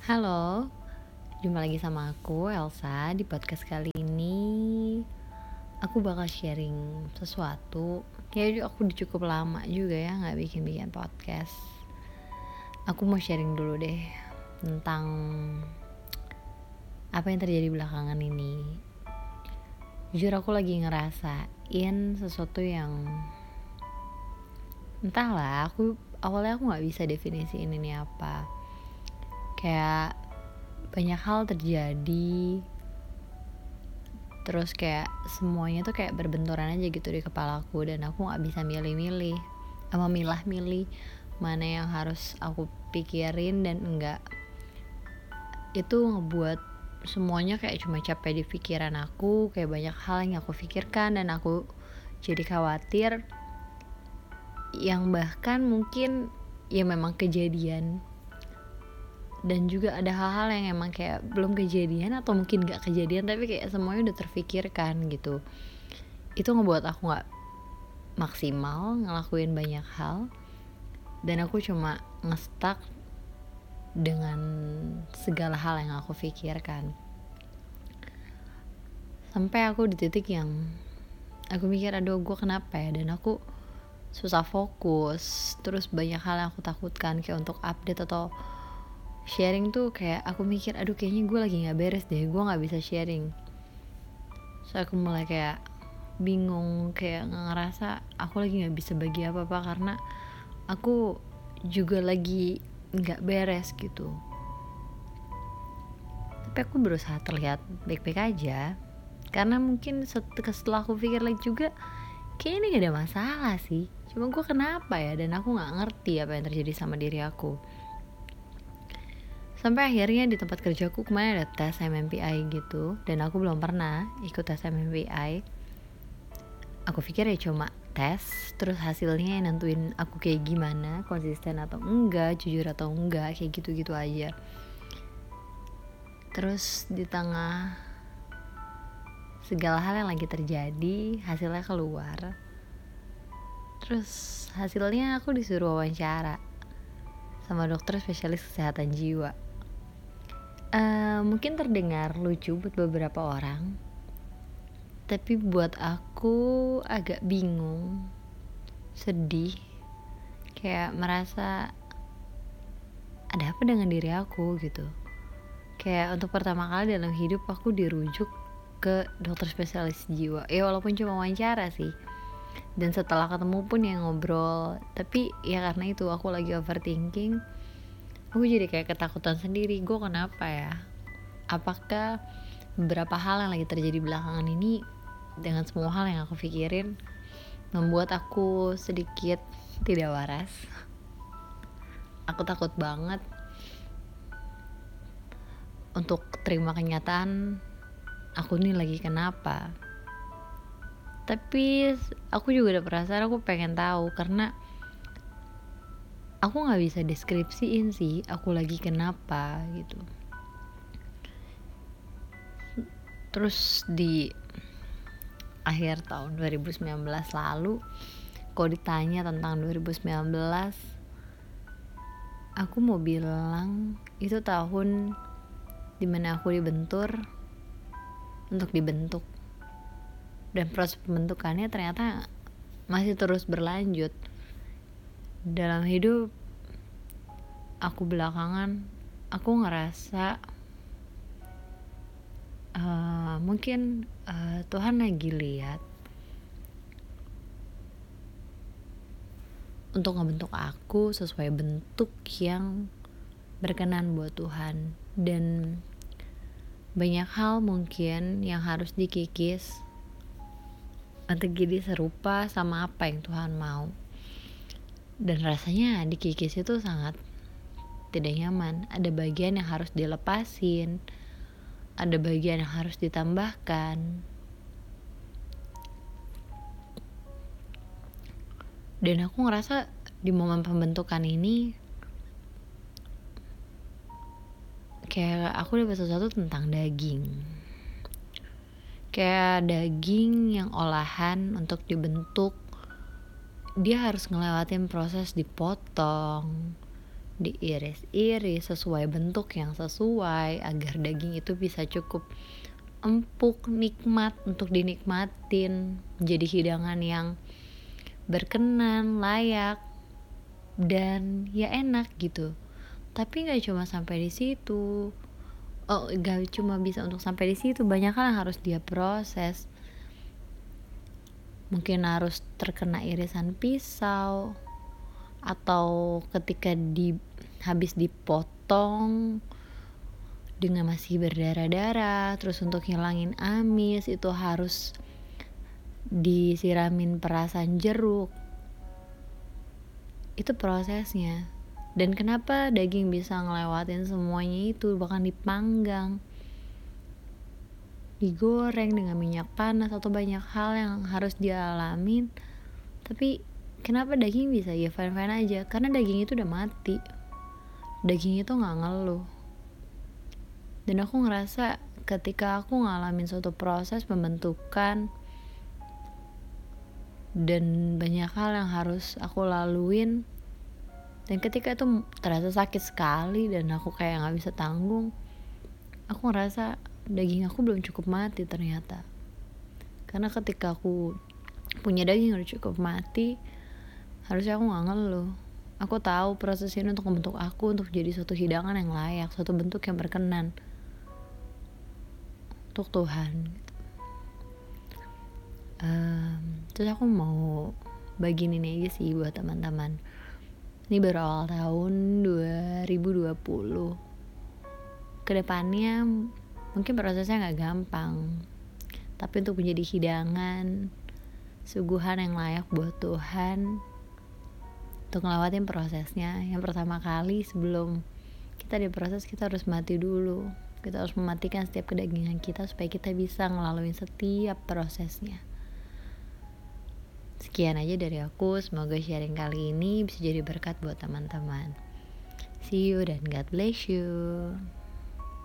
Halo, jumpa lagi sama aku Elsa di podcast kali ini. Aku bakal sharing sesuatu. Ya aku udah cukup lama juga ya nggak bikin-bikin podcast. Aku mau sharing dulu deh tentang apa yang terjadi belakangan ini. Jujur aku lagi ngerasain sesuatu yang entahlah aku awalnya aku nggak bisa definisiin ini apa kayak banyak hal terjadi. Terus kayak semuanya tuh kayak berbenturan aja gitu di kepalaku dan aku nggak bisa milih-milih sama milah-milih mana yang harus aku pikirin dan enggak. Itu ngebuat semuanya kayak cuma capek di pikiran aku kayak banyak hal yang aku pikirkan dan aku jadi khawatir. Yang bahkan mungkin ya memang kejadian dan juga ada hal-hal yang emang kayak belum kejadian atau mungkin gak kejadian tapi kayak semuanya udah terfikirkan gitu. Itu ngebuat aku gak maksimal ngelakuin banyak hal. Dan aku cuma ngestak dengan segala hal yang aku pikirkan. Sampai aku di titik yang aku mikir aduh gue kenapa ya? Dan aku susah fokus. Terus banyak hal yang aku takutkan kayak untuk update atau sharing tuh kayak aku mikir aduh kayaknya gue lagi nggak beres deh gue nggak bisa sharing. So aku mulai kayak bingung kayak ngerasa aku lagi nggak bisa bagi apa apa karena aku juga lagi nggak beres gitu. Tapi aku berusaha terlihat baik-baik aja. Karena mungkin setelah aku pikir lagi juga kayaknya ini gak ada masalah sih. Cuma gue kenapa ya? Dan aku nggak ngerti apa yang terjadi sama diri aku Sampai akhirnya di tempat kerjaku kemarin ada tes MMPI gitu Dan aku belum pernah ikut tes MMPI Aku pikir ya cuma tes Terus hasilnya yang nentuin aku kayak gimana Konsisten atau enggak, jujur atau enggak Kayak gitu-gitu aja. Terus di tengah segala hal yang lagi terjadi Hasilnya keluar. Terus hasilnya aku disuruh wawancara sama dokter spesialis kesehatan jiwa uh, mungkin terdengar lucu buat beberapa orang. Tapi buat aku agak bingung sedih kayak merasa ada apa dengan diri aku? gitu. Kayak untuk pertama kali dalam hidup aku dirujuk ke dokter spesialis jiwa. Ya walaupun cuma wawancara sih. Dan setelah ketemu pun yang ngobrol. Tapi ya karena itu aku lagi overthinking aku jadi kayak ketakutan sendiri gue kenapa ya? Apakah beberapa hal yang lagi terjadi belakangan ini dengan semua hal yang aku pikirin membuat aku sedikit tidak waras? Aku takut banget untuk terima kenyataan aku ini lagi kenapa. Tapi aku juga udah perasaan aku pengen tahu karena aku nggak bisa deskripsiin sih aku lagi kenapa gitu. Terus di akhir tahun 2019 lalu kok ditanya tentang 2019 aku mau bilang itu tahun di mana aku dibentur untuk dibentuk. Dan proses pembentukannya ternyata masih terus berlanjut dalam hidup aku belakangan aku ngerasa uh, mungkin uh, Tuhan lagi lihat untuk ngebentuk aku sesuai bentuk yang berkenan buat Tuhan. Dan banyak hal mungkin yang harus dikikis untuk jadi serupa sama apa yang Tuhan mau dan rasanya dikikis itu sangat tidak nyaman. Ada bagian yang harus dilepasin. Ada bagian yang harus ditambahkan. Dan aku ngerasa di momen pembentukan ini kayak aku dapat sesuatu tentang daging. Kayak daging yang olahan untuk dibentuk dia harus ngelewatin proses dipotong diiris-iris sesuai bentuk yang sesuai agar daging itu bisa cukup empuk nikmat untuk dinikmatin. Jadi hidangan yang berkenan layak dan ya enak gitu. Tapi nggak cuma sampai di situ. Oh nggak cuma bisa untuk sampai di situ banyak hal harus dia proses mungkin harus terkena irisan pisau atau ketika di habis dipotong dengan masih berdarah-darah terus untuk hilangin amis itu harus disiramin perasan jeruk. Itu prosesnya. Dan kenapa daging bisa ngelewatin semuanya itu? Bahkan dipanggang digoreng dengan minyak panas atau banyak hal yang harus dialamin. Tapi kenapa daging bisa ya fine fine aja? Karena daging itu udah mati. Daging itu nggak ngeluh. Dan aku ngerasa ketika aku ngalamin suatu proses pembentukan dan banyak hal yang harus aku laluin dan ketika itu terasa sakit sekali dan aku kayak nggak bisa tanggung aku ngerasa daging aku belum cukup mati ternyata. Karena ketika aku punya daging udah cukup mati harusnya aku nggak ngeluh. Aku tahu proses ini untuk membentuk aku untuk jadi suatu hidangan yang layak suatu bentuk yang berkenan untuk Tuhan. Um, terus aku mau bagiin ini aja sih buat teman-teman. Ini baru awal tahun 2020 ke depannya mungkin prosesnya nggak gampang. Tapi untuk menjadi hidangan suguhan yang layak buat Tuhan untuk ngelewatin prosesnya yang pertama kali sebelum kita diproses kita harus mati dulu. Kita harus mematikan setiap kedagingan kita supaya kita bisa ngelaluin setiap prosesnya. Sekian aja dari aku semoga sharing kali ini bisa jadi berkat buat teman-teman. See you dan God bless you